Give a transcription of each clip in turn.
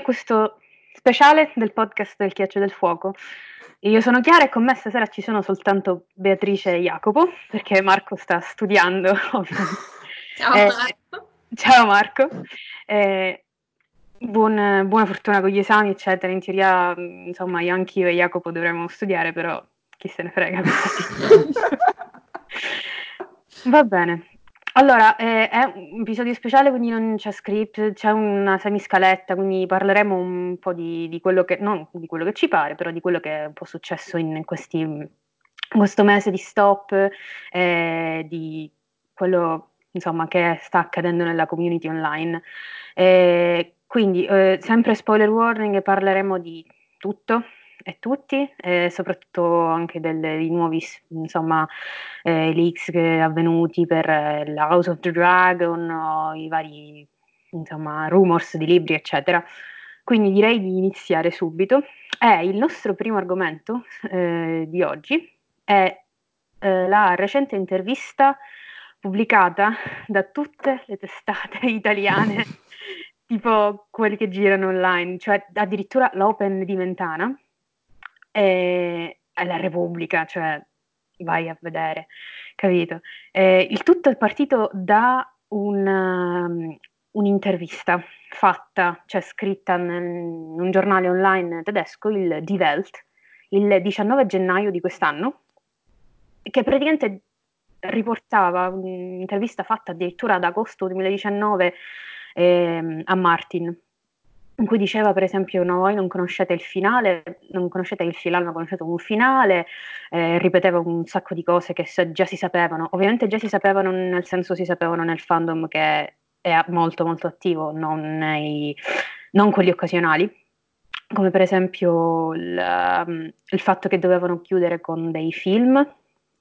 A questo speciale del podcast del Ghiaccio del Fuoco. Io sono Chiara e con me stasera ci sono soltanto Beatrice e Jacopo, perché Marco sta studiando. Ciao Eh, Marco. ciao Marco. Eh, buon- buona fortuna con gli esami, eccetera. In teoria, mh, insomma, io anch'io e Jacopo dovremmo studiare, però chi se ne frega. Va bene. Allora, eh, è un episodio speciale, quindi non c'è script, c'è una semiscaletta, quindi parleremo un po' di, di quello che, non di quello che ci pare, però di quello che è un po' successo in questi, in questo mese di stop, eh, di quello, insomma, che sta accadendo nella community online. Eh, quindi, eh, sempre spoiler warning, parleremo di tutto e tutti, eh, soprattutto anche dei nuovi, insomma, eh, leaks che avvenuti per eh, la House of the Dragon, i vari, insomma, rumors di libri, eccetera. Quindi direi di iniziare subito. E il nostro primo argomento eh, di oggi è eh, la recente intervista pubblicata da tutte le testate italiane, tipo quelle che girano online, cioè addirittura l'Open di Mentana e è la Repubblica, cioè vai a vedere, capito? Eh, il tutto è partito da un, um, un'intervista fatta, cioè scritta nel- in un giornale online tedesco, il Die Welt, il 19 gennaio di quest'anno, che praticamente riportava un'intervista fatta addirittura ad agosto 2019 ehm, a Martin, in cui diceva per esempio no, voi non conoscete il finale, non conoscete il finale, ma conoscete un finale, eh, ripeteva un sacco di cose che già si sapevano, ovviamente già si sapevano nel senso si sapevano nel fandom che è molto molto attivo, non, nei, non quelli occasionali, come per esempio il, um, il fatto che dovevano chiudere con dei film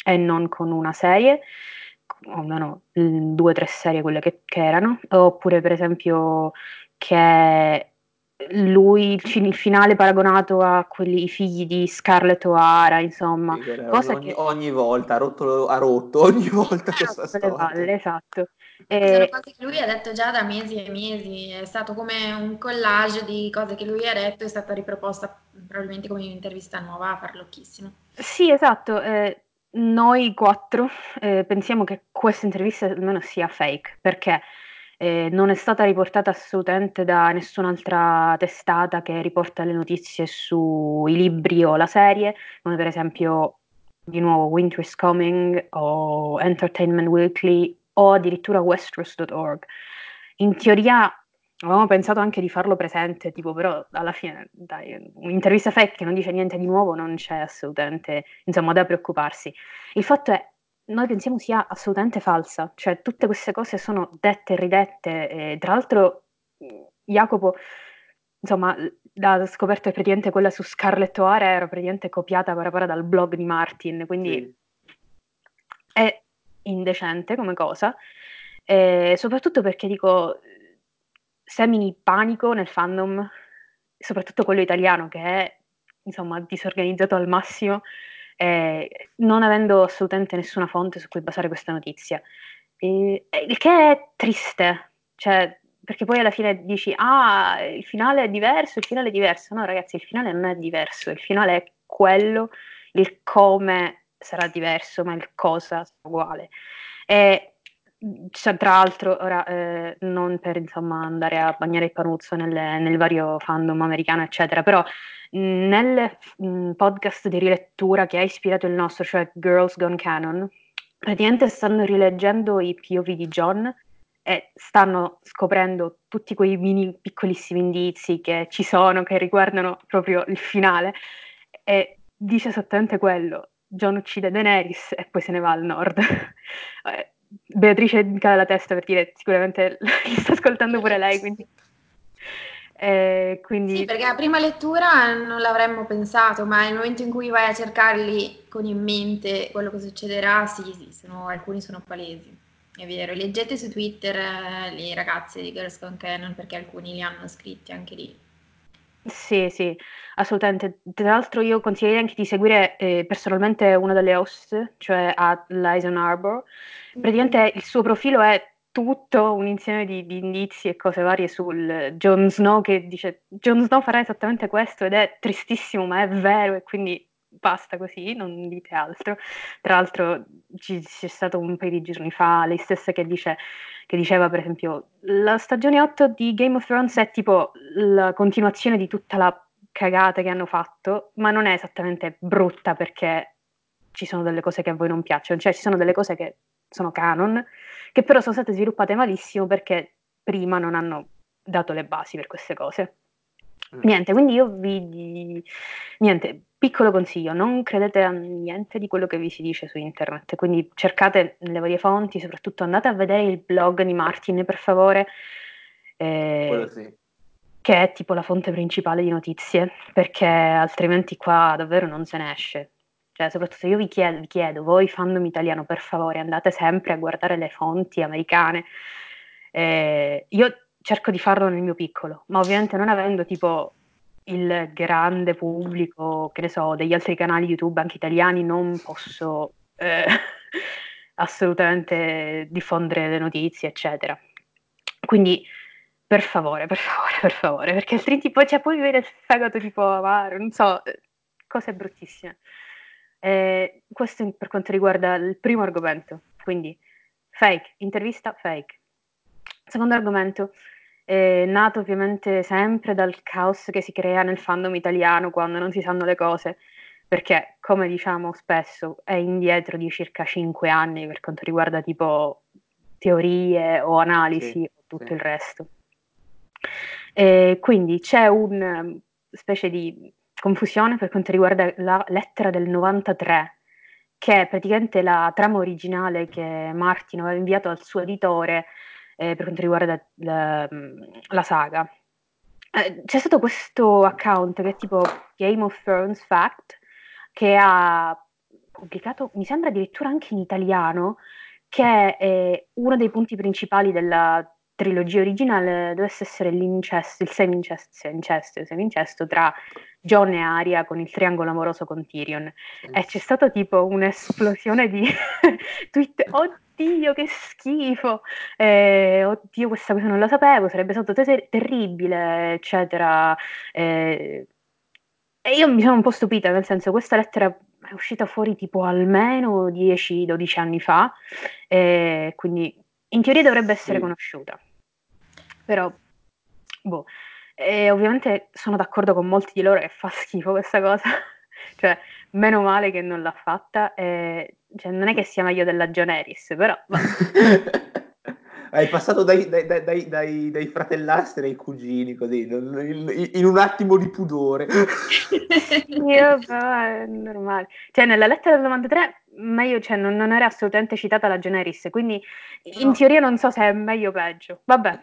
e non con una serie, o almeno due o tre serie quelle che, che erano, oppure per esempio che lui il, il finale paragonato a quelli i figli di Scarlett O'Hara, insomma, Sì, quella- cosa ogni, che ogni volta ha rotto, ha rotto ogni volta questa le palle, storia. esatto. Sono E- cose che lui ha detto già da mesi e mesi, è stato come un collage di cose che lui ha detto, è stata riproposta probabilmente come un'intervista nuova, farlocchissimo. Sì, esatto. eh, noi quattro eh, pensiamo che questa intervista almeno sia fake, perché eh, non è stata riportata assolutamente da nessun'altra testata che riporta le notizie sui libri o la serie, come per esempio di nuovo Winter is Coming o Entertainment Weekly o addirittura Westeros.org. In teoria avevamo pensato anche di farlo presente, tipo, però alla fine, dai, un'intervista fake che non dice niente di nuovo non c'è assolutamente, insomma, da preoccuparsi. Il fatto è, noi pensiamo sia assolutamente falsa, cioè tutte queste cose sono dette e ridette, e tra l'altro Jacopo, insomma, la scoperta è praticamente quella su Scarlett O'Hara era praticamente copiata para para dal blog di Martin, quindi Sì. è indecente come cosa, eh, soprattutto perché dico, semini panico nel fandom, soprattutto quello italiano che è insomma disorganizzato al massimo, eh, non avendo assolutamente nessuna fonte su cui basare questa notizia. Il che è triste, cioè, perché poi alla fine dici, ah, il finale è diverso, il finale è diverso. No, ragazzi, il finale non è diverso, il finale è quello, il come sarà diverso, ma il cosa sarà uguale. E cioè, tra l'altro, ora eh, non per insomma andare a bagnare il panuzzo nelle- nel vario fandom americano, eccetera, però mh, nel mh, podcast di rilettura che ha ispirato il nostro, cioè Girls Gone Canon, praticamente stanno rileggendo i POV di John e stanno scoprendo tutti quei mini piccolissimi indizi che ci sono, che riguardano proprio il finale, e dice esattamente quello. John uccide Daenerys e poi se ne va al nord. Beatrice cade la testa per dire sicuramente li sta ascoltando pure lei, quindi... Eh, quindi Sì, perché a prima lettura non l'avremmo pensato, ma nel momento in cui vai a cercarli con in mente quello che succederà, sì, sì, sono- alcuni sono palesi. È vero, leggete su Twitter eh, le ragazze di Girls Gone Canon perché alcuni li hanno scritti anche lì. Sì, sì, assolutamente. Tra l'altro io consiglierei anche di seguire eh, personalmente una delle host, cioè a Liaison Arbor. Praticamente il suo profilo è tutto un insieme di, di, indizi e cose varie sul Jon Snow che dice Jon Snow farà esattamente questo ed è tristissimo ma è vero e quindi basta così, non dite altro. Tra l'altro ci, c'è stato un paio di giorni fa lei stessa che, dice, che diceva per esempio la stagione 8 di Game of Thrones è tipo la continuazione di tutta la cagata che hanno fatto, ma non è esattamente brutta perché ci sono delle cose che a voi non piacciono, cioè ci sono delle cose che sono canon, che però sono state sviluppate malissimo perché prima non hanno dato le basi per queste cose. Mm. Niente, quindi io vi... Niente, piccolo consiglio, non credete a niente di quello che vi si dice su internet, quindi cercate nelle varie fonti, soprattutto andate a vedere il blog di Martin per favore, eh, sì. che è tipo la fonte principale di notizie, perché altrimenti qua davvero non se ne esce. Cioè, soprattutto io vi chiedo, vi chiedo, voi fandom italiano, per favore, andate sempre a guardare le fonti americane. Eh, io cerco di farlo nel mio piccolo, ma ovviamente non avendo tipo il grande pubblico, che ne so, degli altri canali YouTube anche italiani, non posso eh, assolutamente diffondere le notizie, eccetera. Quindi per favore, per favore, per favore, perché altrimenti poi, cioè, poi viene il fegato tipo amaro, non so, eh, cose bruttissime. Eh, questo per quanto riguarda il primo argomento, quindi fake, intervista fake. Secondo argomento, eh, nato ovviamente sempre dal caos che si crea nel fandom italiano quando non si sanno le cose, perché come diciamo spesso è indietro di circa 5 anni per quanto riguarda tipo teorie o analisi sì, o tutto sì. il resto. E quindi c'è una specie di confusione per quanto riguarda la lettera del 93, che è praticamente la trama originale che Martin aveva inviato al suo editore eh, per quanto riguarda la, la saga. Eh, c'è stato questo account che è tipo Game of Thrones Fact, che ha pubblicato, mi sembra addirittura anche in italiano, che è uno dei punti principali della trilogia originale dovesse essere l'incesto, il semincesto, incesto, semincesto tra John e Aria con il triangolo amoroso con Tyrion. E c'è stata tipo un'esplosione di tweet, oddio che schifo, eh, oddio questa cosa non la sapevo, sarebbe stato ter- terribile, eccetera. Eh, e io mi sono un po' stupita, nel senso questa lettera è uscita fuori tipo almeno 10-12 anni fa, eh, quindi in teoria dovrebbe essere sì. conosciuta però boh. E ovviamente sono d'accordo con molti di loro che fa schifo questa cosa, cioè meno male che non l'ha fatta, e, cioè, non è che sia meglio della Joneris, però... Hai passato dai, dai, dai, dai, dai fratellastri ai cugini, così, in, in un attimo di pudore. Io, però, è normale. Cioè, nella lettera del 93, meglio, cioè, non, non era assolutamente citata la Generis, quindi in no. teoria non so se è meglio o peggio. Vabbè.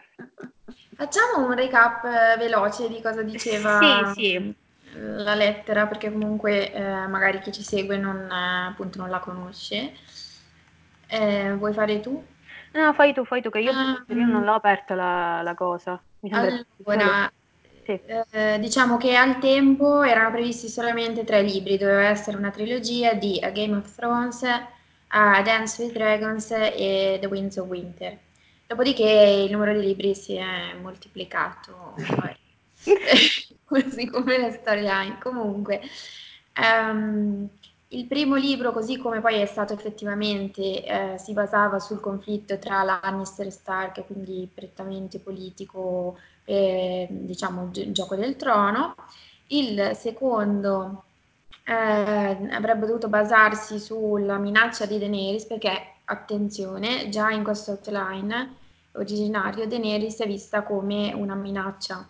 Facciamo un recap eh, veloce di cosa diceva sì, sì. La lettera, perché comunque eh, magari chi ci segue non, eh, appunto, non la conosce. Eh, vuoi fare tu? No, fai tu, fai tu, che io, uh, io non l'ho aperta la, la cosa. allora, sì. eh, diciamo che al tempo erano previsti solamente tre libri, doveva essere una trilogia di A Game of Thrones, A Dance with Dragons e The Winds of Winter. Dopodiché il numero di libri si è moltiplicato, così come la storyline. Comunque, um, il primo libro, così come poi è stato effettivamente, eh, si basava sul conflitto tra Lannister e Stark, quindi prettamente politico, eh, diciamo, gi- gioco del trono. Il secondo eh, avrebbe dovuto basarsi sulla minaccia di Daenerys, perché, attenzione, già in questo outline originario Daenerys è vista come una minaccia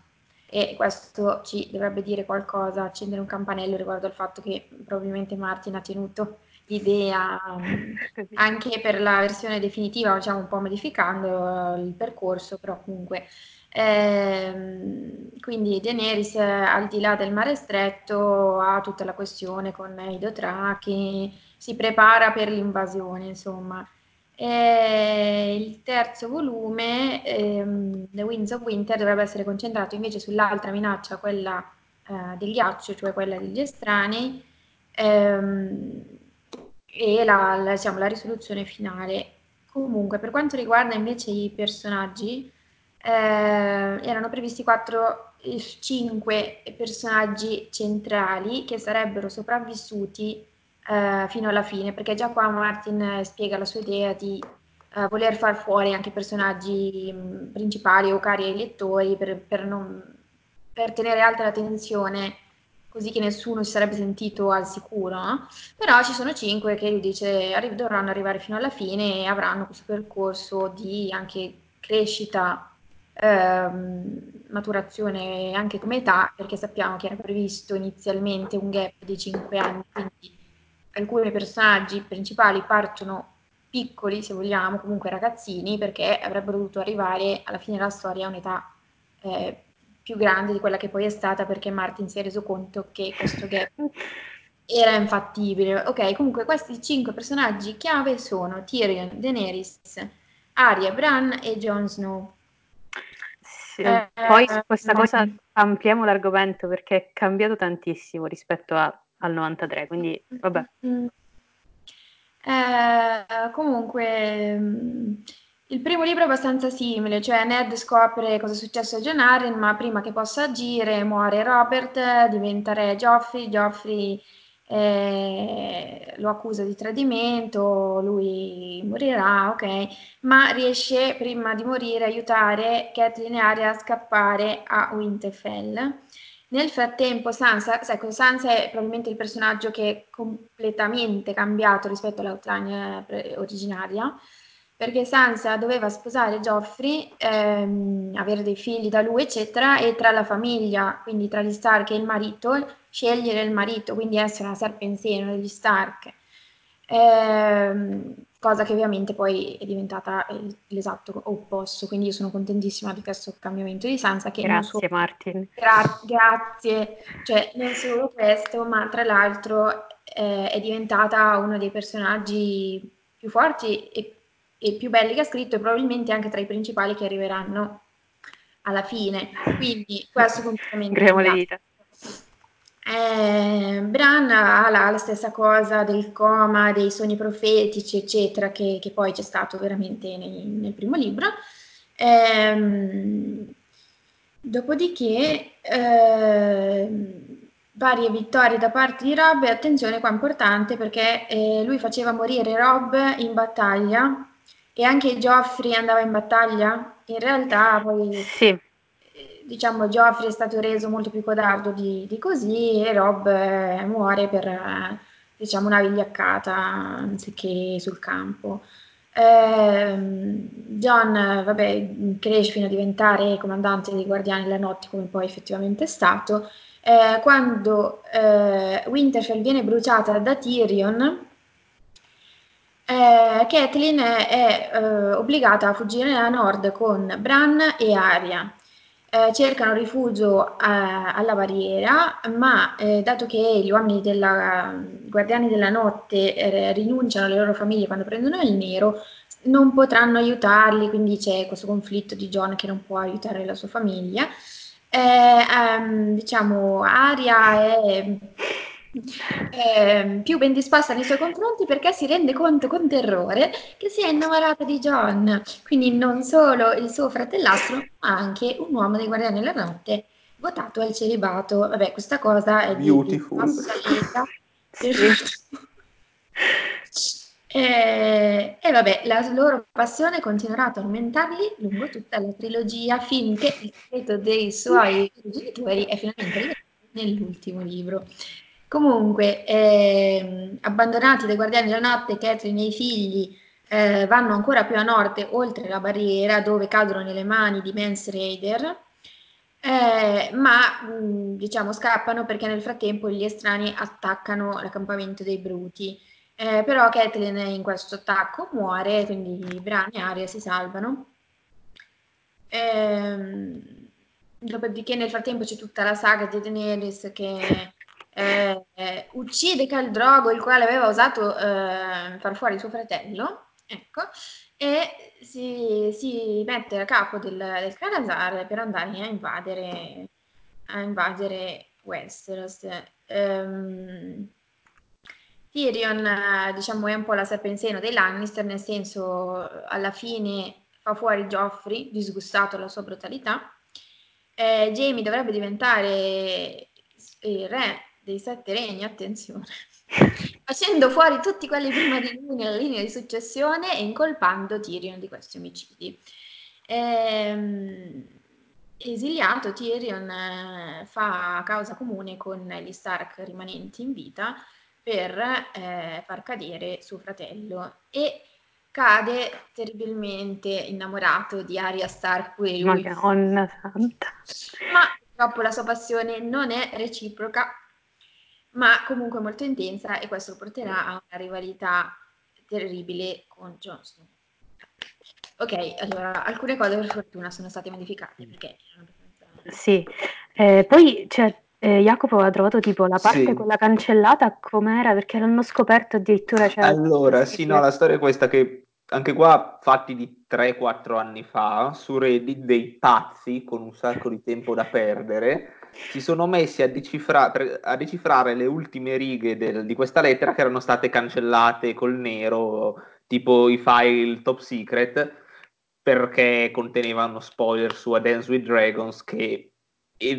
e questo ci dovrebbe dire qualcosa, accendere un campanello riguardo al fatto che probabilmente Martin ha tenuto l'idea anche per la versione definitiva, diciamo un po' modificando il percorso, però comunque ehm, quindi Daenerys al di là del mare stretto ha tutta la questione con i Dothraki, si prepara per l'invasione, insomma. E il terzo volume, ehm, The Winds of Winter, dovrebbe essere concentrato invece sull'altra minaccia, quella eh, del ghiaccio, cioè quella degli estranei, ehm, e la, la, diciamo, la risoluzione finale. Comunque, per quanto riguarda invece i personaggi, eh, erano previsti 4, 5 personaggi centrali che sarebbero sopravvissuti eh, fino alla fine, perché già qua Martin spiega la sua idea di eh, voler far fuori anche personaggi mh, principali o cari ai lettori per, per, non, per tenere alta la tensione così che nessuno si sarebbe sentito al sicuro, no? però ci sono cinque che lui dice arri- dovranno arrivare fino alla fine e avranno questo percorso di anche crescita, ehm, maturazione anche come età, perché sappiamo che era previsto inizialmente un gap di cinque anni, quindi alcuni personaggi principali partono piccoli, se vogliamo, comunque ragazzini, perché avrebbero dovuto arrivare alla fine della storia a un'età eh, più grande di quella che poi è stata, perché Martin si è reso conto che questo gap era infattibile. Ok, comunque questi cinque personaggi chiave sono Tyrion, Daenerys, Arya, Bran e Jon Snow. Sì, eh, poi su questa cosa ampliamo l'argomento perché è cambiato tantissimo rispetto a, al 93, quindi vabbè. Mm. Eh, comunque, mm, il primo libro è abbastanza simile, cioè Ned scopre cosa è successo a Jon Arryn, ma prima che possa agire muore Robert, diventa re Joffrey, Joffrey eh, lo accusa di tradimento, lui morirà, ok, ma riesce prima di morire a aiutare Catelyn e Arya a scappare a Winterfell. Nel frattempo Sansa, ecco, Sansa è probabilmente il personaggio che è completamente cambiato rispetto all'outline eh, originaria, perché Sansa doveva sposare Geoffrey, ehm, avere dei figli da lui, eccetera, e tra la famiglia, quindi tra gli Stark e il marito, scegliere il marito, quindi essere una serpe in degli Stark. Ehm, cosa che ovviamente poi è diventata l'esatto opposto, quindi io sono contentissima di questo cambiamento di Sansa. Che grazie solo... Martin. Gra- grazie, cioè non solo questo, ma tra l'altro eh, è diventata uno dei personaggi più forti e, e, più belli che ha scritto e probabilmente anche tra i principali che arriveranno alla fine. Quindi questo completamente... Gremo le dita. Eh, Bran ha la, la, stessa cosa del coma, dei sogni profetici, eccetera, che, che poi c'è stato veramente nei, nel primo libro. Eh, dopodiché, eh, varie vittorie da parte di Rob, e attenzione qua importante perché eh, lui faceva morire Rob in battaglia e anche Geoffrey andava in battaglia. In realtà poi... Sì diciamo Geoffrey è stato reso molto più codardo di, di così e Rob eh, muore per eh, diciamo una vigliaccata anziché sul campo. Eh, John vabbè, cresce fino a diventare comandante dei Guardiani della Notte come poi effettivamente è stato. Eh, quando eh, Winterfell viene bruciata da Tyrion, eh, Catelyn è, è eh, obbligata a fuggire a nord con Bran e Arya eh, cercano rifugio eh, alla barriera, ma eh, dato che gli uomini della Guardiani della Notte eh, rinunciano alle loro famiglie quando prendono il nero, non potranno aiutarli, quindi c'è questo conflitto di John che non può aiutare la sua famiglia. Ehm, diciamo, Aria è eh, più ben disposta nei suoi confronti perché si rende conto con terrore che si è innamorata di John, quindi non solo il suo fratellastro, ma anche un uomo dei Guardiani della Notte votato al celibato. Vabbè, questa cosa è Beautiful. di e, e vabbè, la loro passione continuerà a tormentarli lungo tutta la trilogia finché il segreto dei suoi genitori è finalmente rivelato nell'ultimo libro. Comunque, eh, abbandonati dai guardiani della notte, Catherine e i figli eh, vanno ancora più a nord, oltre la barriera, dove cadono nelle mani di Mance Raider, eh, ma mh, diciamo scappano perché nel frattempo gli estranei attaccano l'accampamento dei Bruti. Eh, però Catelyn in questo attacco muore, quindi Bran e Arya si salvano. Ehm, dopodiché nel frattempo c'è tutta la saga di Daenerys che eh, eh, uccide Caldrogo, il quale aveva osato eh, far fuori suo fratello, ecco, e si, si mette a capo del, del Calazar per andare a invadere, a invadere Westeros. Um, Tyrion, diciamo, è un po' la serpe in seno dei Lannister, nel senso, alla fine fa fuori Joffrey, disgustato dalla sua brutalità. Eh, Jamie dovrebbe diventare il re dei sette regni, attenzione, facendo fuori tutti quelli prima di lui nella linea di successione e incolpando Tyrion di questi omicidi. Ehm, esiliato, Tyrion eh, fa causa comune con gli Stark rimanenti in vita per eh, far cadere suo fratello e cade terribilmente innamorato di Arya Stark pure lui. Madonna santa. Ma purtroppo la sua passione non è reciproca, ma comunque molto intensa e questo porterà a una rivalità terribile con Jon Snow. Ok, allora alcune cose per fortuna sono state modificate perché. Sì, eh, poi cioè, eh, Jacopo ha trovato tipo la parte Sì. quella cancellata com'era perché l'hanno scoperto addirittura. Cioè, Allora, sì, no, la storia è questa che anche qua, fatti di 3-4 anni fa, su Reddit dei pazzi con un sacco di tempo da perdere si sono messi a, decifra- a decifrare le ultime righe del- di questa lettera che erano state cancellate col nero, tipo i file top secret, perché contenevano spoiler su A Dance with Dragons che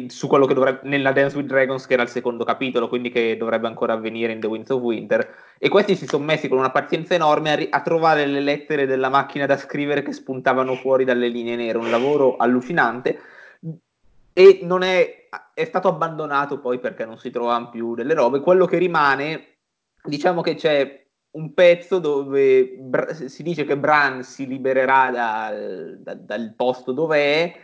su quello che dovrebbe nella Dance with Dragons che era il secondo capitolo quindi che dovrebbe ancora avvenire in The Winds of Winter e questi si sono messi con una pazienza enorme a, ri- a trovare le lettere della macchina da scrivere che spuntavano fuori dalle linee nere. Un lavoro allucinante. E non è, è stato abbandonato poi perché non si trovavano più delle robe. Quello che rimane diciamo che c'è un pezzo dove Br- si dice che Bran si libererà dal, da- dal posto dove è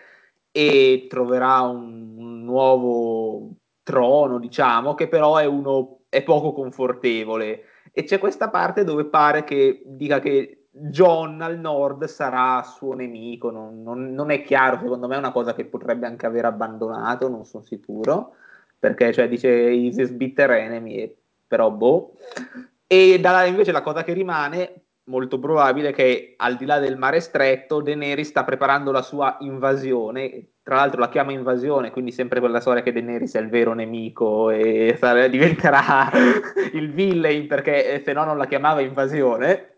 e troverà un, un nuovo trono, diciamo, che però è, uno, è poco confortevole. E c'è questa parte dove pare che dica che John al nord sarà suo nemico, non, non, non è chiaro, secondo me è una cosa che potrebbe anche aver abbandonato, non sono sicuro, perché cioè, dice is his bitter enemy, però boh. E da, invece la cosa che rimane, molto probabile, che al di là del mare stretto, Daenerys sta preparando la sua invasione, tra l'altro la chiama invasione, quindi sempre quella storia che Daenerys è il vero nemico e diventerà il villain perché eh, se no non la chiamava invasione.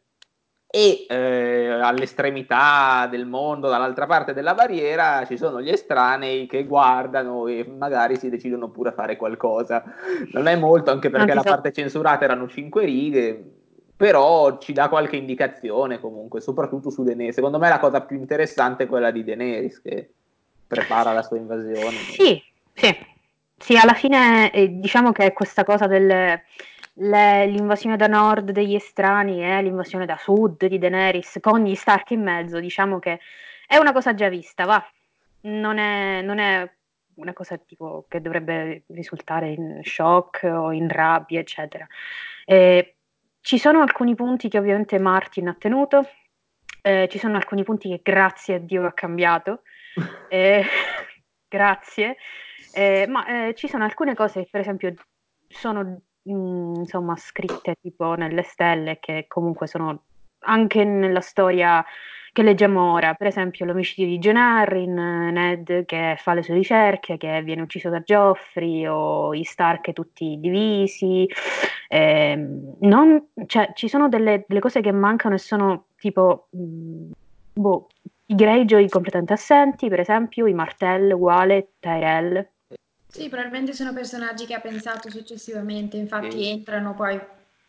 E eh, all'estremità del mondo, dall'altra parte della barriera, ci sono gli estranei che guardano e magari si decidono pure a fare qualcosa. Non è molto, anche perché la parte censurata erano cinque righe, però ci dà qualche indicazione comunque, soprattutto su Daenerys. Secondo me la cosa più interessante è quella di Daenerys che prepara la sua invasione. Sì, sì, sì, alla fine eh, diciamo che questa cosa dell'invasione da nord degli estranei e l'invasione da sud di Daenerys con gli Stark in mezzo, diciamo che è una cosa già vista, va. Non è, non è una cosa tipo che dovrebbe risultare in shock o in rabbia, eccetera. Eh, ci sono alcuni punti che ovviamente Martin ha tenuto, eh, ci sono alcuni punti che grazie a Dio ha cambiato. Eh, grazie. Eh, ma eh, ci sono alcune cose che, per esempio, sono mh, insomma scritte tipo nelle stelle che comunque sono anche nella storia che leggiamo ora. Per esempio, l'omicidio di Jon Arryn, eh, Ned che fa le sue ricerche, che viene ucciso da Joffrey, o i Stark tutti divisi. Ehm, non- cioè, ci sono delle, delle cose che mancano e sono tipo. mh, boh, i Greyjoy completamente assenti, per esempio, i Martell uguale, Tyrell. Sì, probabilmente sono personaggi che ha pensato successivamente, infatti Sì. entrano poi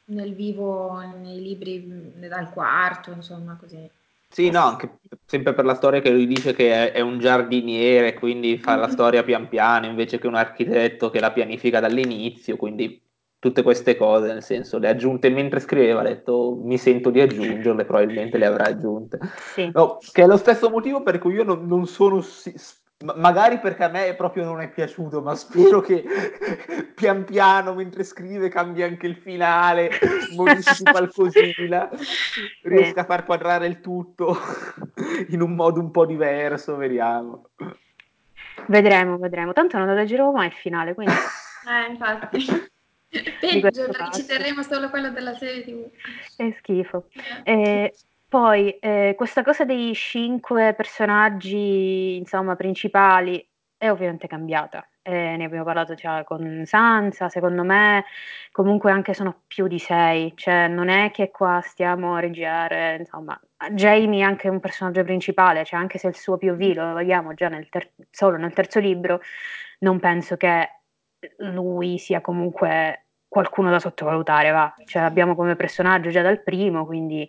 nel vivo nei libri mh, dal quarto, insomma, così. Sì, no, anche sempre per la storia che lui dice che è, è un giardiniere, quindi fa la storia pian piano invece che un architetto che la pianifica dall'inizio, quindi tutte queste cose, nel senso, le ha aggiunte mentre scriveva, ha detto mi sento di aggiungerle, probabilmente le avrà aggiunte. Sì. No, che è lo stesso motivo per cui io non, non sono... si- ma- magari perché a me proprio non è piaciuto, ma spero che pian piano, mentre scrive, cambia anche il finale, modifichi qualcosina, riesca a far quadrare il tutto in un modo un po' diverso, vediamo. Vedremo, vedremo. Tanto non lo leggerò mai il finale, quindi Eh, infatti. Peggio, ci terremo solo quello della serie TV. è schifo. Eh. Eh, poi eh, questa cosa dei cinque personaggi, insomma, principali è ovviamente cambiata. eh, ne abbiamo parlato già con Sansa, secondo me comunque anche sono più di sei, cioè non è che qua stiamo a regiare, insomma, Jamie è anche un personaggio principale, cioè anche se il suo POV lo vediamo già nel ter- solo nel terzo libro, non penso che lui sia comunque qualcuno da sottovalutare, va. Cioè, abbiamo come personaggio già dal primo, quindi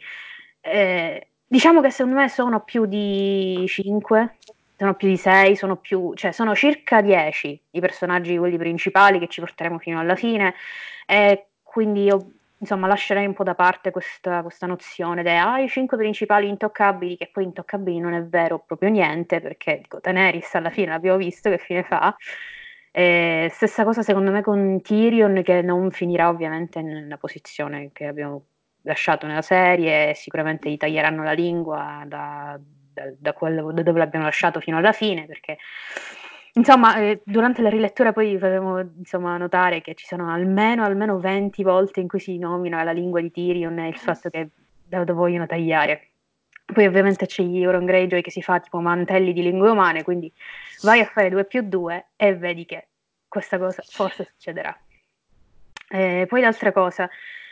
eh, diciamo che secondo me sono più di 5, sono più di 6, sono più, cioè sono circa 10 i personaggi quelli principali che ci porteremo fino alla fine. E quindi io insomma lascerei un po' da parte questa, questa nozione dei ah, i 5 principali intoccabili, che poi intoccabili non è vero proprio niente, perché dico, Daenerys alla fine l'abbiamo visto che fine fa, e stessa cosa secondo me con Tyrion che non finirà ovviamente nella posizione che abbiamo lasciato nella serie, sicuramente gli taglieranno la lingua da, da, da, quello, da dove l'abbiamo lasciato fino alla fine, perché insomma eh, durante la rilettura poi faremo insomma, notare che ci sono almeno, almeno 20 volte in cui si nomina la lingua di Tyrion e il fatto che lo vogliono tagliare. Poi ovviamente c'è Euron Greyjoy che si fa tipo mantelli di lingue umane, quindi vai a fare 2 più 2 e vedi che questa cosa forse succederà. Eh, poi l'altra cosa,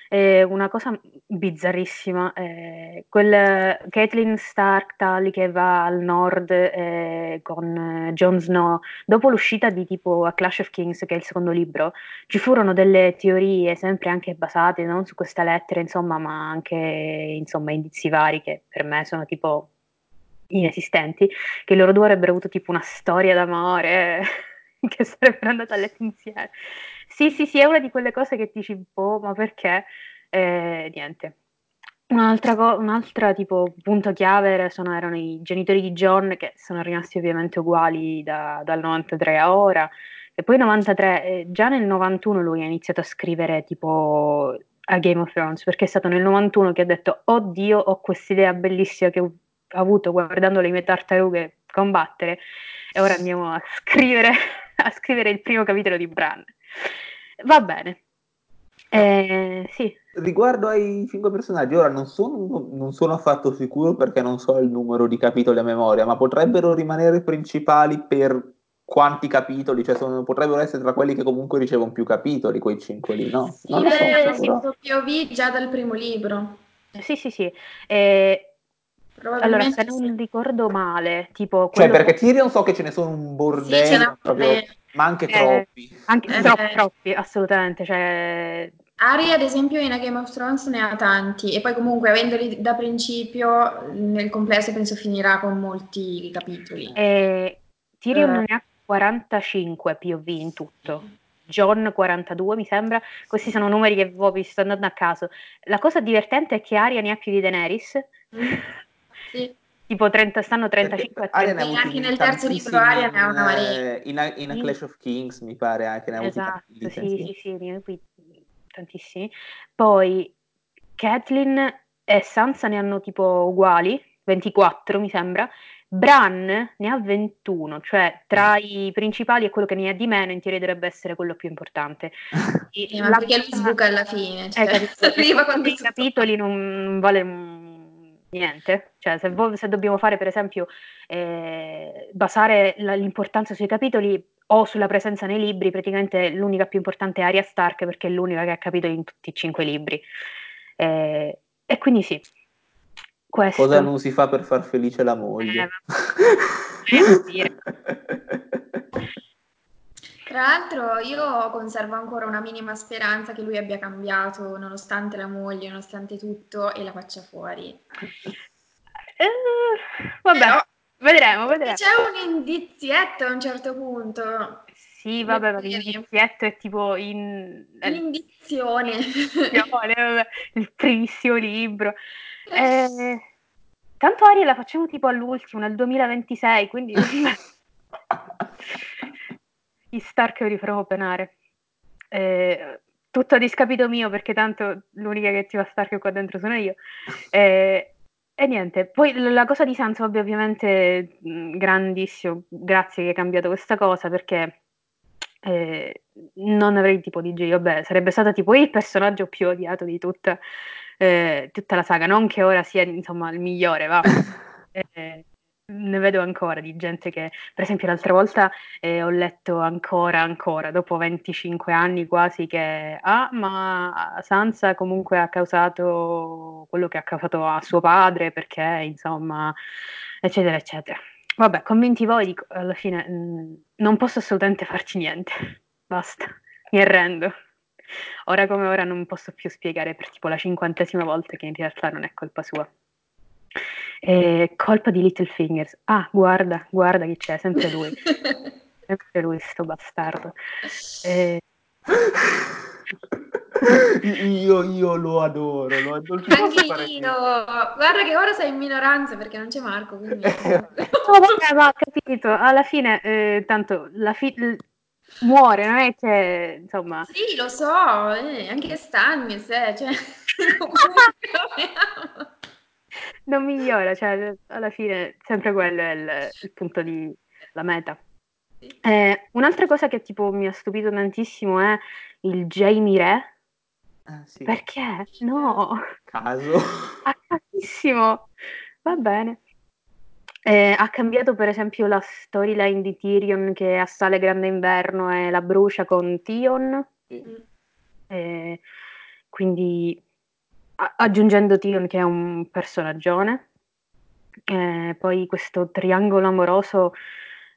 eh, una cosa bizzarrissima, eh, quel Caitlyn Stark tali che va al nord eh, con Jon Snow, dopo l'uscita di tipo A Clash of Kings, che è il secondo libro, ci furono delle teorie sempre anche basate non su questa lettera, insomma, ma anche insomma indizi vari che per me sono tipo inesistenti, che loro due avrebbero avuto tipo una storia d'amore che sarebbero andate a letto insieme. Sì, sì, sì, è una di quelle cose che dici, boh, ma perché? Eh, niente. Un'altra, co- un'altra tipo punto chiave sono, erano i genitori di John che sono rimasti ovviamente uguali da, dal 93 a ora e poi 93, eh, già nel 91 lui ha iniziato a scrivere tipo a Game of Thrones perché è stato nel 91 che ha detto oddio ho quest'idea bellissima che ho avuto guardando le mie tartarughe combattere e ora andiamo a scrivere, a scrivere il primo capitolo di Bran. Va bene. Eh, sì. Riguardo ai cinque personaggi, ora non sono, non sono, affatto sicuro perché non so il numero di capitoli a memoria, ma potrebbero rimanere principali per quanti capitoli? Cioè sono, potrebbero essere tra quelli che comunque ricevono più capitoli, quei cinque lì, no? Sì, non perché hanno scritto POV già dal primo libro. Sì, sì, sì. Eh, allora, se non ricordo male, tipo... Cioè, perché Tyrion so che ce ne sono un bordello, sì, proprio, ma anche eh, troppi. Anche eh, troppi, troppi, assolutamente. Cioè... Ari, ad esempio, in A Game of Thrones ne ha tanti, e poi comunque, avendoli da principio, nel complesso penso finirà con molti capitoli. Eh, Tyrion uh, ne ha 45 POV in tutto. John 42 mi sembra, questi sono numeri che vi sto andando a caso. La cosa divertente è che Aria ne ha più di Daenerys. Mm. Sì. Tipo 30, stanno 35 a 30. E anche nel terzo libro Aria ne ha una marea. In, a, in a Clash of Kings mi pare anche ne ha esatto, avuti sì, sì, sì, sì, sì, tantissimi. Poi Kathleen e Sansa ne hanno tipo uguali, 24 mi sembra. Bran ne ha 21, cioè tra i principali e quello che ne ha di meno in teoria dovrebbe essere quello più importante. E ma perché lui sbuca alla fine, cioè, eh, arriva quando i capitoli non, non vale niente. Cioè, se, se, dobbiamo fare, per esempio, eh, basare la, l'importanza sui capitoli o sulla presenza nei libri, praticamente l'unica più importante è Arya Stark perché è l'unica che ha capito in tutti i cinque libri. Eh, e quindi sì. Questo. Cosa non si fa per far felice la moglie? Eh, Tra l'altro io conservo ancora una minima speranza che lui abbia cambiato nonostante la moglie, nonostante tutto e la faccia fuori. Eh, vabbè, Però, vedremo, vedremo. C'è un indizietto a un certo punto. Sì, vabbè, ma l'indizietto è tipo in... L'indizione. il primissimo libro. Eh, tanto Aria la facciamo tipo all'ultimo, nel 2026, quindi... gli Stark li farò penare. Eh, tutto a discapito mio, perché tanto l'unica che ti va Stark qua dentro sono io. Eh, e niente, poi la cosa di Sansa, vabbè, ovviamente grandissimo, grazie che hai cambiato questa cosa, perché eh, non avrei tipo di G, vabbè, sarebbe stata tipo il personaggio più odiato di tutta, eh, tutta la saga, non che ora sia insomma il migliore, va. Eh, ne vedo ancora di gente che, per esempio, l'altra volta eh, ho letto ancora, ancora, dopo 25 anni quasi, che ah, ma Sansa comunque ha causato quello che ha causato a suo padre, perché insomma, eccetera, eccetera. Vabbè, convinti voi, dico, alla fine mh, mm, non posso assolutamente farci niente. Basta, mi arrendo. Ora come ora non posso più spiegare per tipo la cinquantesima volta che in realtà non è colpa sua. È colpa di Littlefingers. Ah, guarda, guarda chi c'è, sempre lui. sempre lui, sto bastardo. Eh... io, io, lo adoro, lo adoro. Anche io. Guarda che ora sei in minoranza perché non c'è Marco. Quindi... no, vabbè, ma ho capito. Alla fine, eh, tanto la fi- muore, non è che insomma. Sì, lo so, eh, anche Stannis, eh, cioè... non migliora, cioè alla fine sempre quello è il, il punto di la meta. Eh, un'altra cosa che tipo mi ha stupito tantissimo è il Jamie Re. Ah, sì. Perché? No. Caso. A casissimo. Va bene. Eh, ha cambiato per esempio la storyline di Tyrion che assale Grande Inverno e la brucia con Tion. Sì. Eh, quindi aggiungendo Tion che è un personaggione. Eh, poi questo triangolo amoroso,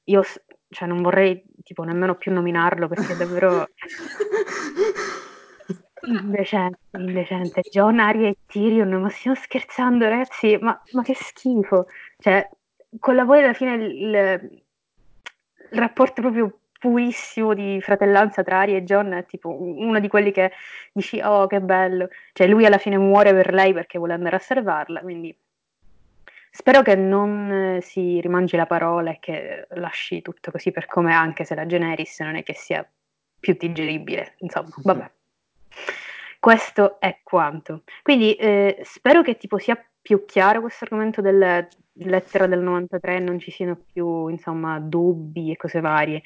io cioè, non vorrei tipo nemmeno più nominarlo perché è davvero indecente, indecente. John, Aria e Tyrion, ma stiamo scherzando ragazzi, ma, ma che schifo. Cioè, con la voi alla fine il, il rapporto proprio purissimo di fratellanza tra Aria e John è tipo uno di quelli che dici oh che bello. Cioè lui alla fine muore per lei perché vuole andare a salvarla quindi spero che non eh, si rimangi la parola e che lasci tutto così per come anche se la Generis non è che sia più digeribile insomma vabbè. Questo è quanto. Quindi eh, spero che tipo sia più chiaro questo argomento della lettera del 93 non ci siano più insomma dubbi e cose varie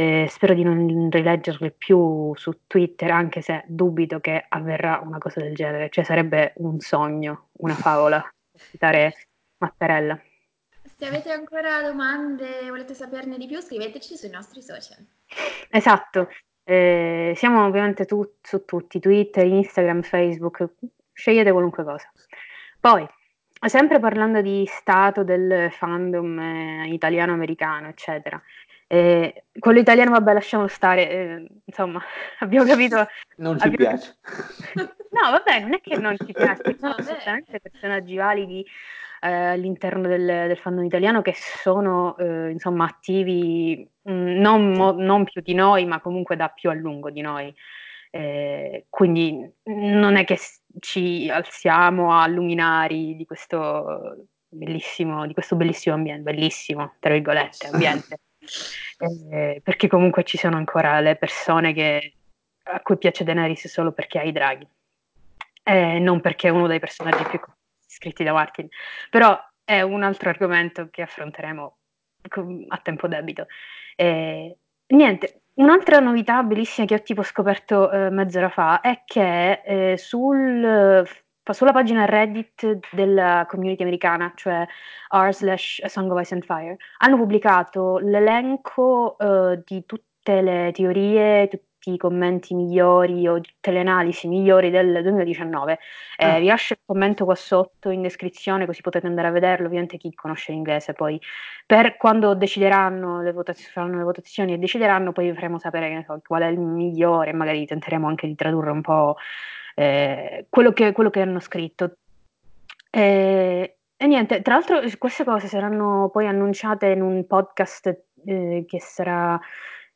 eh, spero di non rileggerle più su Twitter, anche se dubito che avverrà una cosa del genere. Cioè, sarebbe un sogno, una favola, citare Mattarella. Se avete ancora domande volete saperne di più, scriveteci sui nostri social. Esatto. Eh, siamo ovviamente tu- su tutti, Twitter, Instagram, Facebook, scegliete qualunque cosa. Poi, sempre parlando di stato del fandom eh, italiano-americano, eccetera, eh, quello italiano, vabbè, lasciamo stare, eh, insomma, abbiamo capito. Non ci abbiamo... piace. no, vabbè, non è che non ci piace, ci sono assolutamente personaggi validi eh, all'interno del, del fandom italiano che sono, eh, insomma, attivi mh, mm, non, mo- non, più di noi, ma comunque da più a lungo di noi. Eh, quindi non è che ci alziamo a luminari di questo bellissimo, di questo bellissimo ambiente, bellissimo, tra virgolette, ambiente eh, perché comunque ci sono ancora le persone che, a cui piace Daenerys solo perché ha i draghi, eh, non perché è uno dei personaggi più scritti da Martin. Però è un altro argomento che affronteremo a tempo debito. Eh, niente, un'altra novità bellissima che ho tipo scoperto eh, mezz'ora fa è che eh, sul sulla pagina Reddit della community americana, cioè r slash Song of Ice and Fire, hanno pubblicato l'elenco uh, di tutte le teorie, tutti i commenti migliori o tutte le analisi migliori del 2019. Eh, ah. Vi lascio il commento qua sotto in descrizione così potete andare a vederlo, ovviamente chi conosce l'inglese poi. Per quando decideranno le votazioni, faranno le votazioni e decideranno, poi vi faremo sapere so, qual è il migliore, magari tenteremo anche di tradurre un po' eh, quello, che, quello, che, hanno scritto. Eh, e niente, tra l'altro queste cose saranno poi annunciate in un podcast eh, che sarà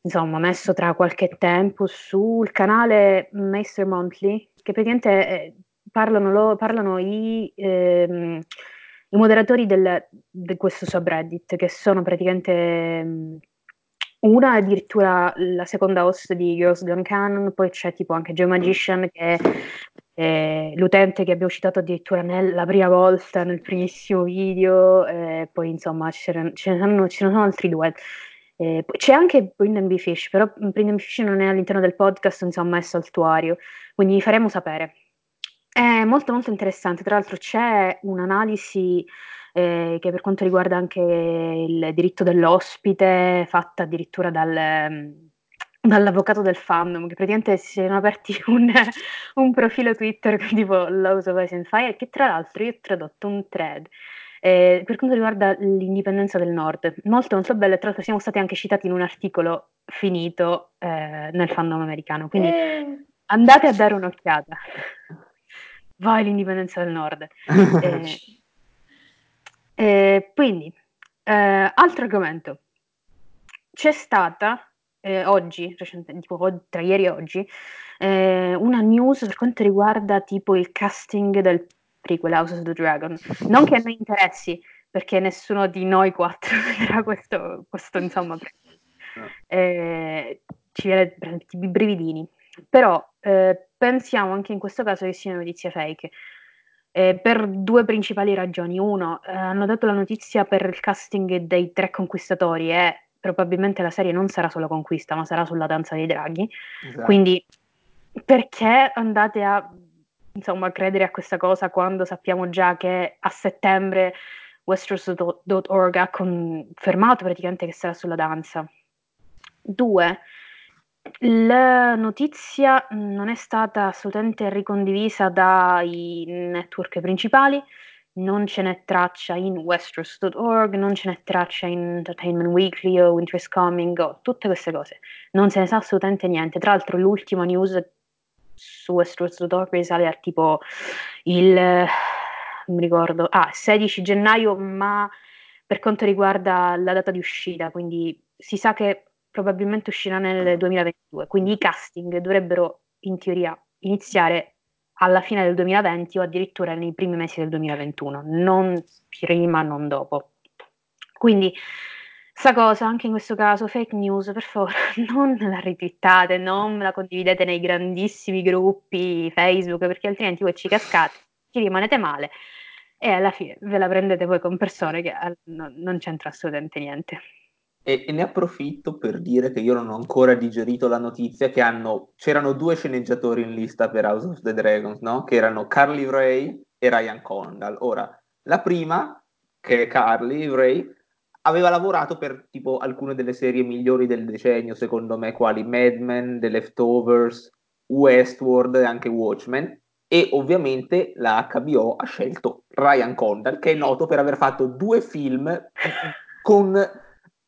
insomma messo tra qualche tempo sul canale Master Monthly, che praticamente eh, parlano, lo, parlano i, ehm, i, moderatori del, di questo subreddit, che sono praticamente mm, una addirittura la seconda host di Girls Gone Canon, poi c'è tipo anche Joe Magician che è l'utente che abbiamo citato addirittura nella prima volta, nel primissimo video, e poi insomma ce ne sono, ce ne sono altri due. Eh, c'è anche Brendan B. Fish, però Brendan B. Fish non è all'interno del podcast, insomma è saltuario, quindi vi faremo sapere. È molto molto interessante, tra l'altro c'è un'analisi eh, che per quanto riguarda anche il diritto dell'ospite, fatta addirittura dal, dall'avvocato del fandom, che praticamente si sono aperti un, un profilo Twitter tipo Laws of Ice and Fire, che tra l'altro io ho tradotto un thread eh, per quanto riguarda l'indipendenza del nord, molto molto bello, e tra l'altro siamo stati anche citati in un articolo finito eh, nel fandom americano, quindi eh. andate a dare un'occhiata. Vai l'indipendenza del nord. Eh, eh, quindi, eh, altro argomento. C'è stata oggi, tipo tra ieri e oggi, una news per quanto riguarda tipo il casting del prequel House of the Dragon. Non che a noi interessi, perché nessuno di noi quattro vedrà questo, questo insomma, eh, ci viene i brividini. Però eh, pensiamo anche in questo caso che sia una notizia fake. Eh, per due principali ragioni. Uno, eh, hanno dato la notizia per il casting dei tre conquistatori e probabilmente la serie non sarà sulla conquista, ma sarà sulla danza dei draghi. Esatto. Quindi perché andate a insomma, credere a questa cosa quando sappiamo già che a settembre Westeros.org ha confermato praticamente che sarà sulla danza. Due, la notizia non è stata assolutamente ricondivisa dai network principali, non ce n'è traccia in Westeros.org, non ce n'è traccia in Entertainment Weekly o Winter's Coming o tutte queste cose. Non se ne sa assolutamente niente. Tra l'altro l'ultima news su Westeros.org risale a tipo il mi ricordo, ah, 16 gennaio, ma per quanto riguarda la data di uscita, quindi si sa che probabilmente uscirà nel 2022, quindi i casting dovrebbero in teoria iniziare alla fine del 2020 o addirittura nei primi mesi del 2021, non prima, non dopo. Quindi Sta cosa, anche in questo caso, fake news, per favore, non la ritwittate, non la condividete nei grandissimi gruppi Facebook, perché altrimenti voi ci cascate, ci rimanete male e alla fine ve la prendete voi con persone che no, non c'entra assolutamente niente. E, e, ne approfitto per dire che io non ho ancora digerito la notizia che hanno, c'erano due sceneggiatori in lista per House of the Dragons, no? Che erano Carly Ray e Ryan Condal. Ora, la prima, che è Carly Ray, aveva lavorato per tipo alcune delle serie migliori del decennio, secondo me, quali Mad Men, The Leftovers, Westworld e anche Watchmen. E ovviamente la HBO ha scelto Ryan Condal, che è noto per aver fatto due film con,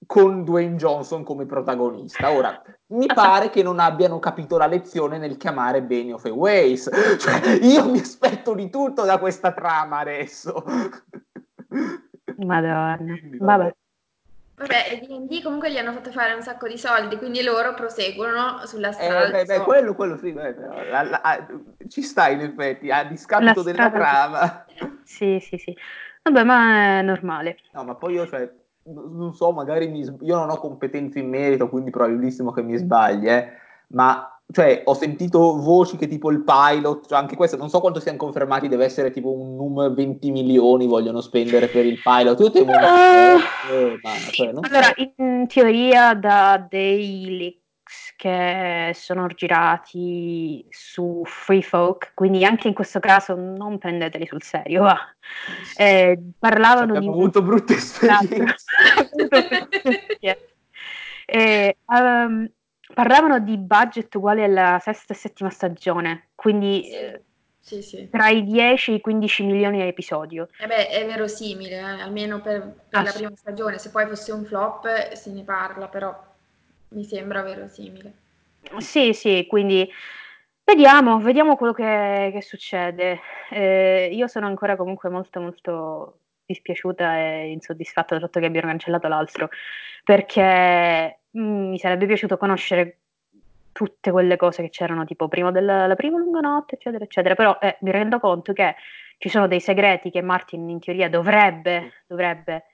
con Dwayne Johnson come protagonista. Ora, mi pare che non abbiano capito la lezione nel chiamare Benioff e Weiss. Cioè, io mi aspetto di tutto da questa trama adesso. Madonna, Quindi, vabbè. vabbè. Vabbè, D&D comunque gli hanno fatto fare un sacco di soldi, quindi loro proseguono sulla strada. Eh, beh, beh, quello, quello sì, beh, la, la, la, ci sta in effetti, a discapito della trama. Sì, sì, sì. Vabbè, ma è normale. No, ma poi io, cioè, non so, magari mi, io non ho competenze in merito, quindi probabilissimo che mi sbagli, eh, ma cioè, ho sentito voci che tipo il pilot, cioè anche questo, non so quanto siano confermati, deve essere tipo un numero 20 milioni vogliono spendere per il pilot. Io temo uh, eh, ma, cioè, allora, so. in teoria da dei leaks che sono girati su Free Folk, quindi anche in questo caso non prendeteli sul serio. Va. Eh, parlavano Abbiamo di... avuto brutte esperienze. eh, um, Parlavano di budget uguali alla sesta e settima stagione, quindi eh, sì, sì. tra i 10 e i 15 milioni a episodio. Eh beh, è verosimile, eh, almeno per, per ah, la prima stagione. Se poi fosse un flop se ne parla, però mi sembra verosimile. Sì, sì, quindi vediamo, vediamo quello che, che succede. Eh, io sono ancora comunque molto, molto dispiaciuta e insoddisfatta del fatto che abbiano cancellato l'altro, perché mh, mi sarebbe piaciuto conoscere tutte quelle cose che c'erano tipo prima della prima lunga notte, eccetera, eccetera, però eh, mi rendo conto che ci sono dei segreti che Martin in teoria dovrebbe, dovrebbe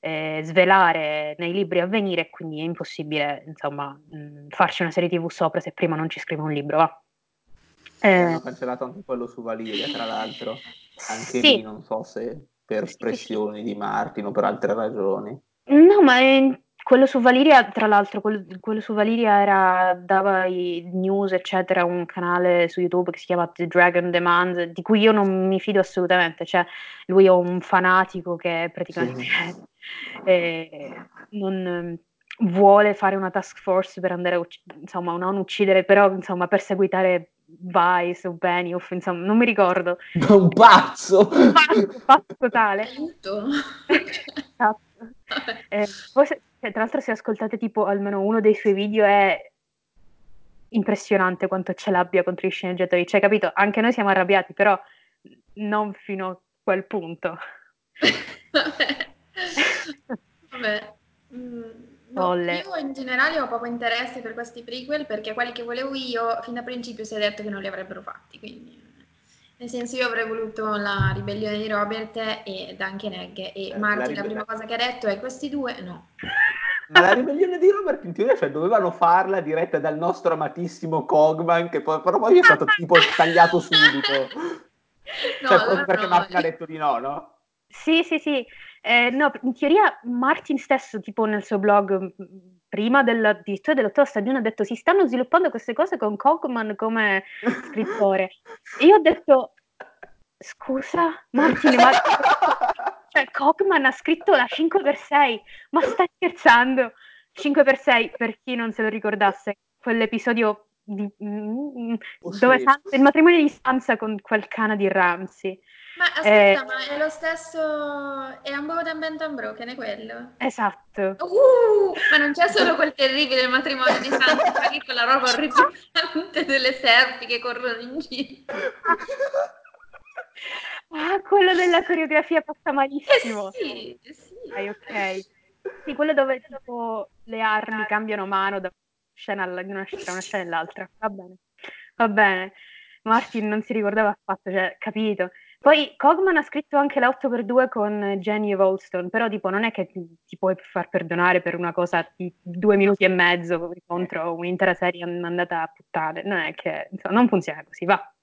eh, svelare nei libri a venire, quindi è impossibile, insomma, mh, farci una serie TV sopra se prima non ci scrive un libro, va. Eh, hanno cancellato anche quello su Valiria, tra l'altro. Anche sì. lì non so se per pressioni sì, sì. di Martin o per altre ragioni. No, ma in quello su Valiria, tra l'altro, quello, quello su Valiria era, dava i news, eccetera, un canale su YouTube che si chiama The Dragon Demand, di cui io non mi fido assolutamente, cioè lui è un fanatico che praticamente Sì. Eh, non vuole fare una task force per andare a ucc- insomma, non uccidere, però insomma, perseguitare Vice o Benioff, insomma, non mi ricordo. Un pazzo! Pazzo, pazzo totale. Aiuto! Esatto. Eh, poi se- cioè, tra l'altro se ascoltate tipo almeno uno dei suoi video è impressionante quanto ce l'abbia contro i sceneggiatori, cioè capito? Anche noi siamo arrabbiati, però non fino a quel punto. Vabbè. Vabbè. Mm, no, io in generale ho poco interesse per questi prequel perché quelli che volevo io fin da principio si è detto che non li avrebbero fatti, quindi nel senso io avrei voluto la ribellione di Robert e Duncan Egg e Eh, la Martin la, prima cosa che ha detto è questi due no. Ma la ribellione di Robert in teoria cioè, dovevano farla diretta dal nostro amatissimo Cogman, che poi, però poi è stato tipo tagliato subito. No, cioè, allora perché no. Martin ha detto di no, no? Sì, sì, sì. Eh, no, in teoria Martin stesso, tipo nel suo blog, prima della, addirittura dell'ottava stagione, ha detto si stanno sviluppando queste cose con Cogman come scrittore. E io ho detto, scusa, Martin, ma... Cioè, Cogman ha scritto la 5x6, ma stai scherzando? 5x6, per chi non se lo ricordasse, quell'episodio di- mm, Oh, dove sì. San- il matrimonio di Sansa con quel cane di Ramsey. Ma aspetta, Eh, ma è lo stesso è Unbound and Bent Unbroken, è quello? Esatto. Uh, ma non c'è solo quel terribile matrimonio di Santi, ma anche quella roba orripilante delle serpi che corrono in giro. Ah, quello della coreografia fatta malissimo. Eh sì, sì. Ok, ok. Sì, quello dove tipo le armi cambiano mano da scena alla- una, tra una scena e l'altra. Va bene, va bene. Martin non si ricordava affatto, cioè, capito. Poi Cogman ha scritto anche la 8x2 con Jenny Wolston, però tipo non è che ti, ti puoi far perdonare per una cosa di due minuti e mezzo contro un'intera serie andata a puttane. Non è che, insomma, non funziona così, va.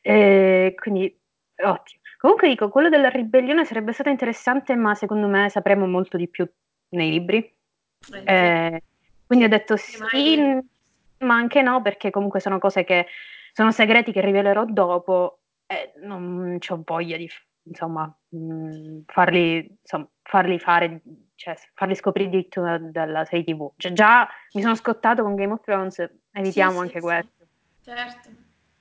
E quindi, ottimo. Comunque dico, quello della ribellione sarebbe stato interessante, ma secondo me sapremo molto di più nei libri. Eh, sì. Eh, quindi ho detto Sì, ma anche no, perché comunque sono cose che sono segreti che rivelerò dopo e non ho voglia di, insomma, mh, farli, insomma, farli fare, cioè farli scoprire addirittura dalla serie TV. Cioè, già mi sono scottato con Game of Thrones, evitiamo Sì, sì, anche sì. questo. Certo.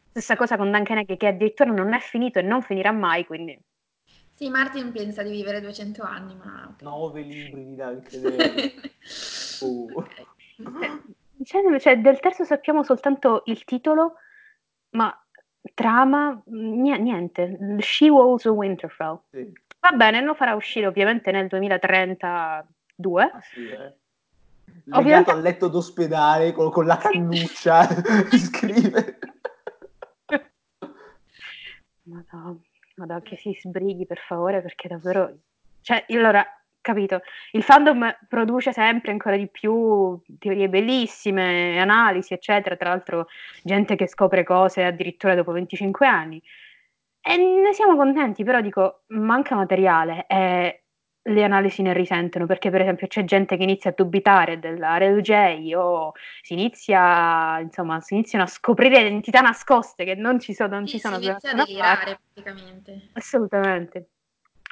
Stessa cosa con Duncan Egg, che addirittura non è finito e non finirà mai, quindi... Sì, Martin pensa di vivere 200 anni, ma... Nove libri di Duncan Egg. Uh. Eh, Cioè, cioè, del terzo sappiamo soltanto il titolo, ma trama, nie- niente. She Wolves of Winterfell. Sì. Va bene, lo farà uscire ovviamente nel 2032. Ah, sì, eh. Legato Ovviamente- al letto d'ospedale con, con la cannuccia, scrive. Madonna, Madonna, che si sbrighi per favore, perché davvero... Cioè, io allora, capito, il fandom produce sempre ancora di più teorie bellissime, analisi, eccetera, tra l'altro gente che scopre cose addirittura dopo 25 anni. E ne siamo contenti, però dico, manca materiale e le analisi ne risentono, perché per esempio c'è gente che inizia a dubitare della RLJ o si inizia, insomma, si iniziano a scoprire identità nascoste che non ci sono, non Sì, ci sono si inizia a delirare praticamente. Assolutamente.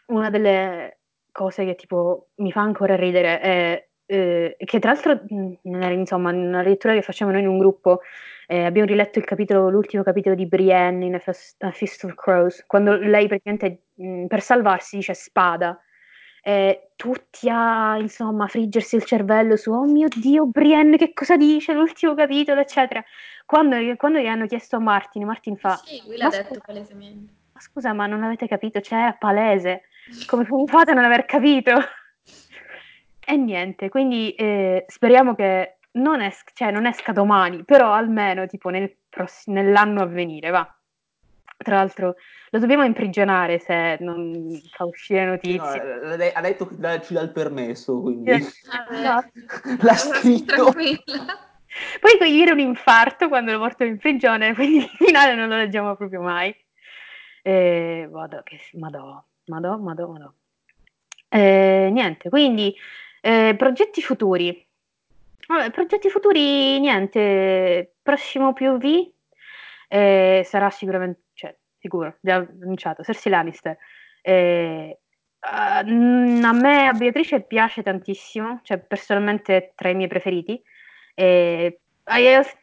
Una delle cose che tipo mi fa ancora ridere è eh, che tra l'altro mh, nella, insomma, nella lettura che facciamo noi in un gruppo eh, abbiamo riletto il capitolo, l'ultimo capitolo di Brienne in A Fist, A Fist of Crows, quando lei praticamente mh, per salvarsi dice spada. E tutti a insomma friggersi il cervello su oh mio dio Brienne che cosa dice l'ultimo capitolo eccetera quando, quando gli hanno chiesto a Martin Martin fa Sì, lui l'ha "Ma detto scusa, palesemente. ma scusa, ma non avete capito? Cioè, è palese. Come fate a non aver capito? E niente, quindi eh, speriamo che non, es- cioè, non esca domani, però almeno tipo nel pross- nell'anno a venire, va. Tra l'altro lo dobbiamo imprigionare se non fa uscire Sì, no, notizie. eh, ha detto che ci dà il permesso, quindi Eh, no. l'ha scritto. Tranquilla. Poi gli viene un infarto quando lo portano in prigione, quindi il finale non lo leggiamo proprio mai. E vado, che madò, madò, madò, madò. Eh, niente, quindi Eh, progetti futuri. Vabbè, progetti futuri, niente. Prossimo POV eh, sarà sicuramente, cioè, sicuro, già annunciato, Cersei Lannister. Eh, a me a Beatrice piace tantissimo, cioè personalmente tra i miei preferiti. Eh,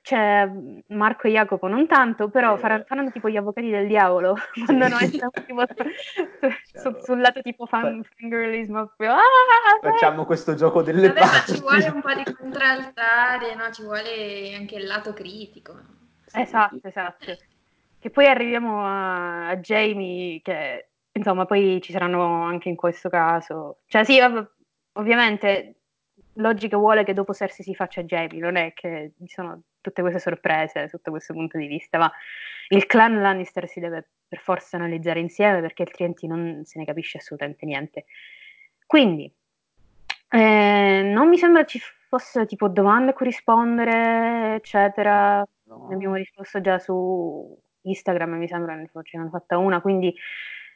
cioè, Marco e Jacopo non tanto, però faranno, faranno tipo gli avvocati del diavolo quando noi siamo tipo su, su, sul lato tipo fan, fangirlismo. Ah, Facciamo questo gioco delle Vabbè, parti. ma ci vuole un po' di contraltare, no? ci vuole anche il lato critico. Sì. Esatto, esatto. Che poi arriviamo a, a Jamie che insomma poi ci saranno anche in questo caso. Cioè sì, ov- ovviamente logica vuole che dopo Cersei si faccia Jamie, non è che ci sono tutte queste sorprese sotto questo punto di vista, ma il clan Lannister si deve per forza analizzare insieme perché altrimenti non se ne capisce assolutamente niente. Quindi, eh, non mi sembra ci fosse tipo domande a cui rispondere, eccetera. No. Ne abbiamo risposto già su Instagram, mi sembra, ne hanno fatta una, quindi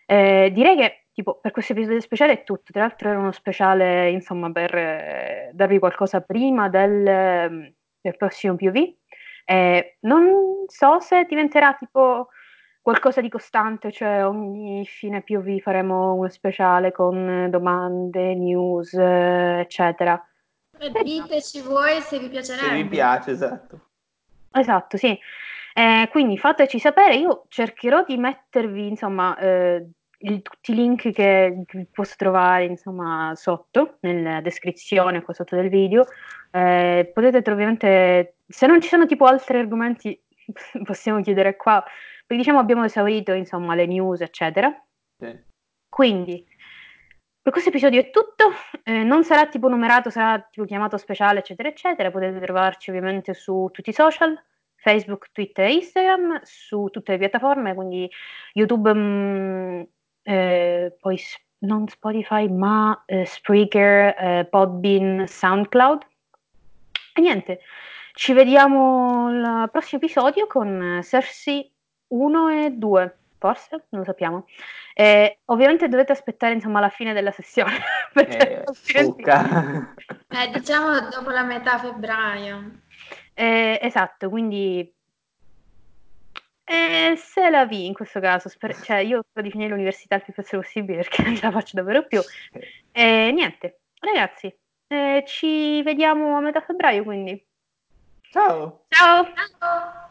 eh, direi che tipo, per questo episodio speciale è tutto. Tra l'altro era uno speciale, insomma, per eh, darvi qualcosa prima del, ehm, del prossimo POV. Eh, non so se diventerà tipo qualcosa di costante, cioè ogni fine POV faremo uno speciale con domande, news, eccetera. E diteci voi se vi piacerebbe. Se vi piace, esatto. Esatto, sì. Eh, quindi fateci sapere, io cercherò di mettervi, insomma, eh, il, tutti i link che posso trovare insomma sotto nella descrizione qua sotto del video. Eh, potete ovviamente se non ci sono tipo altri argomenti possiamo chiedere qua. Perché diciamo abbiamo esaurito insomma le news eccetera. Sì. quindi per questo episodio è tutto. Eh, non sarà tipo numerato sarà tipo chiamato speciale eccetera eccetera. Potete trovarci ovviamente su tutti i social Facebook, Twitter e Instagram su tutte le piattaforme, quindi YouTube, mh, mm, eh, poi non Spotify, ma eh, Spreaker, eh, Podbean, SoundCloud. E niente, ci vediamo al prossimo episodio con Cersei 1 e 2, forse, non lo sappiamo. Eh, ovviamente dovete aspettare insomma la fine della sessione. perché eh, diciamo dopo la metà febbraio. Eh, esatto, quindi eh, se la vi in questo caso, sper- cioè io spero di finire l'università il più presto possibile perché non ce la faccio davvero più. E niente, ragazzi, eh, ci vediamo a metà febbraio quindi. Ciao! Ciao! Ciao!